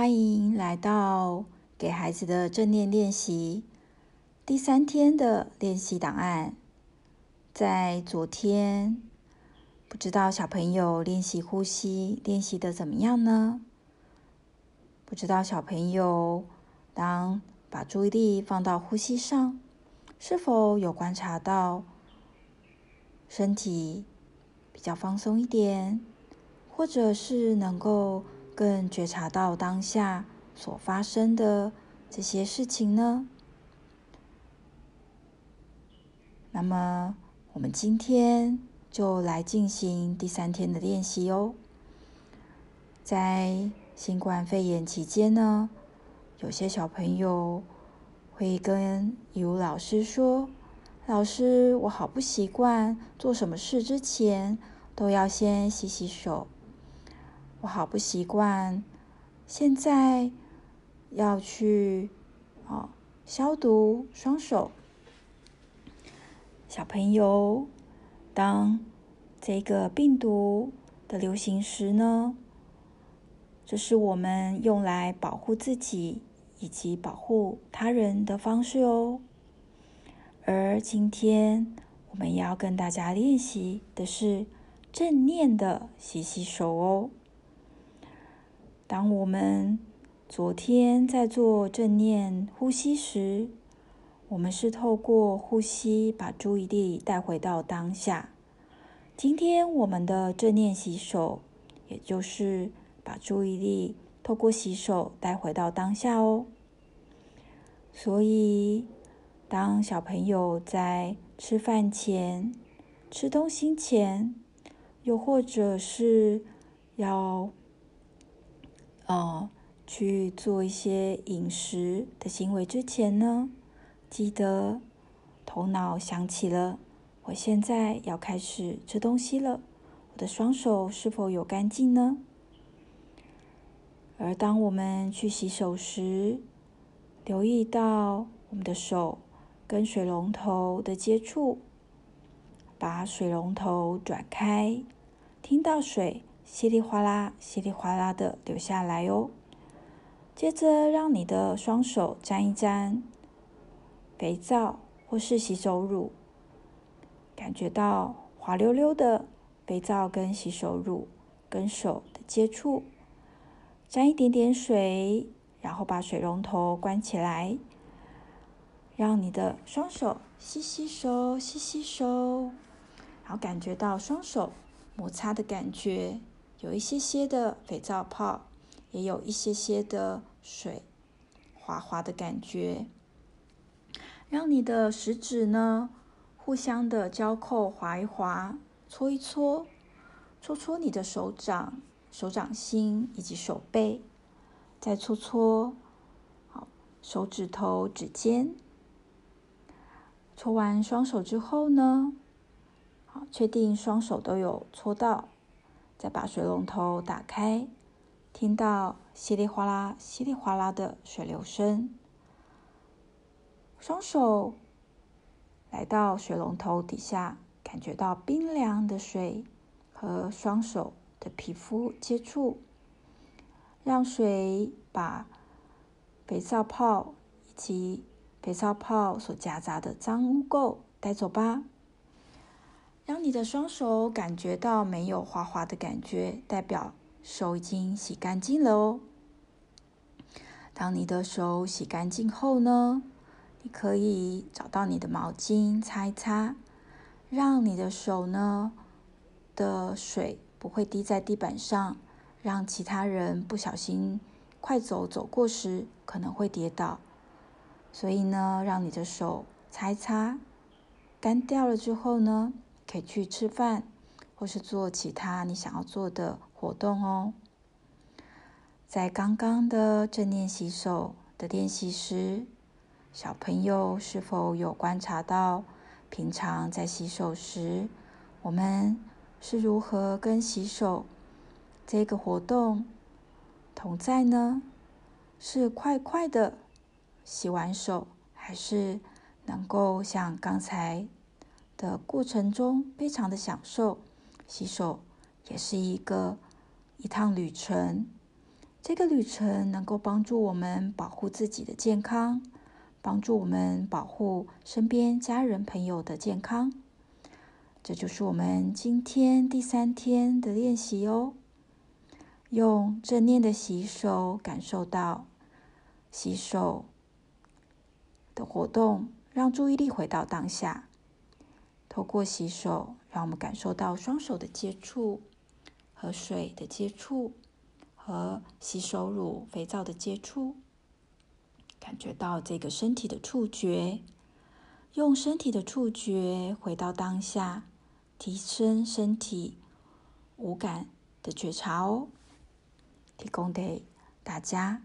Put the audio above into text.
欢迎来到给孩子的正念练习第三天的练习档案。在昨天，不知道小朋友练习呼吸练习的怎么样呢？不知道小朋友当把注意力放到呼吸上，是否有观察到身体比较放松一点，或者是能够更觉察到当下所发生的这些事情呢？那么，我们今天就来进行第三天的练习哦。在新冠肺炎期间呢，有些小朋友会跟以如老师说：“老师，我好不习惯做什么事之前都要先洗洗手，我好不习惯现在要去哦消毒双手。”小朋友，当这个病毒的流行时呢，这是我们用来保护自己以及保护他人的方式哦。而今天我们要跟大家练习的是正念的洗洗手哦。当我们昨天在做正念呼吸时，我们是透过呼吸把注意力带回到当下。今天我们的正念洗手，也就是把注意力透过洗手带回到当下哦。所以，当小朋友在吃饭前、吃东西前，又或者是要呃去做一些饮食的行为之前呢，记得，头脑想起了，我现在要开始吃东西了。我的双手是否有干净呢？而当我们去洗手时，留意到我们的手跟水龙头的接触，把水龙头转开，听到水稀里哗啦、稀里哗啦的流下来哦。接着，让你的双手沾一沾。肥皂或是洗手乳，感觉到滑溜溜的肥皂跟洗手乳跟手的接触，沾一点点水，然后把水龙头关起来，让你的双手洗洗手，洗洗手，然后感觉到双手摩擦的感觉，有一些些的肥皂泡，也有一些些的水滑滑的感觉。让你的食指呢，互相的交扣，滑一滑，搓一搓，搓搓你的手掌、手掌心以及手背，再搓搓，好，手指头、指尖。搓完双手之后呢，好，确定双手都有搓到，再把水龙头打开，听到稀里哗啦、稀里哗啦的水流声。双手来到水龙头底下，感觉到冰凉的水和双手的皮肤接触，让水把肥皂泡以及肥皂泡所夹杂的脏污垢带走吧。你的双手感觉到没有滑滑的感觉，代表手已经洗干净了哦。当你的手洗干净后呢，你可以找到你的毛巾擦一擦，让你的手呢的水不会滴在地板上，让其他人不小心快走走过时可能会跌倒。所以呢，让你的手擦一擦，干掉了之后呢，可以去吃饭或是做其他你想要做的活动哦。在刚刚的正念洗手的练习时，小朋友是否有观察到，平常在洗手时，我们是如何跟洗手这个活动同在呢？是快快的洗完手，还是能够像刚才的过程中非常的享受？洗手也是一个一趟旅程，这个旅程能够帮助我们保护自己的健康，帮助我们保护身边家人朋友的健康。这就是我们今天第三天的练习哦。用正念的洗手，感受到洗手的活动，让注意力回到当下。透过洗手，让我们感受到双手的接触，和水的接触，和洗手乳、肥皂的接触，感觉到这个身体的触觉，用身体的触觉回到当下，提升身体五感的觉察哦。提供给大家。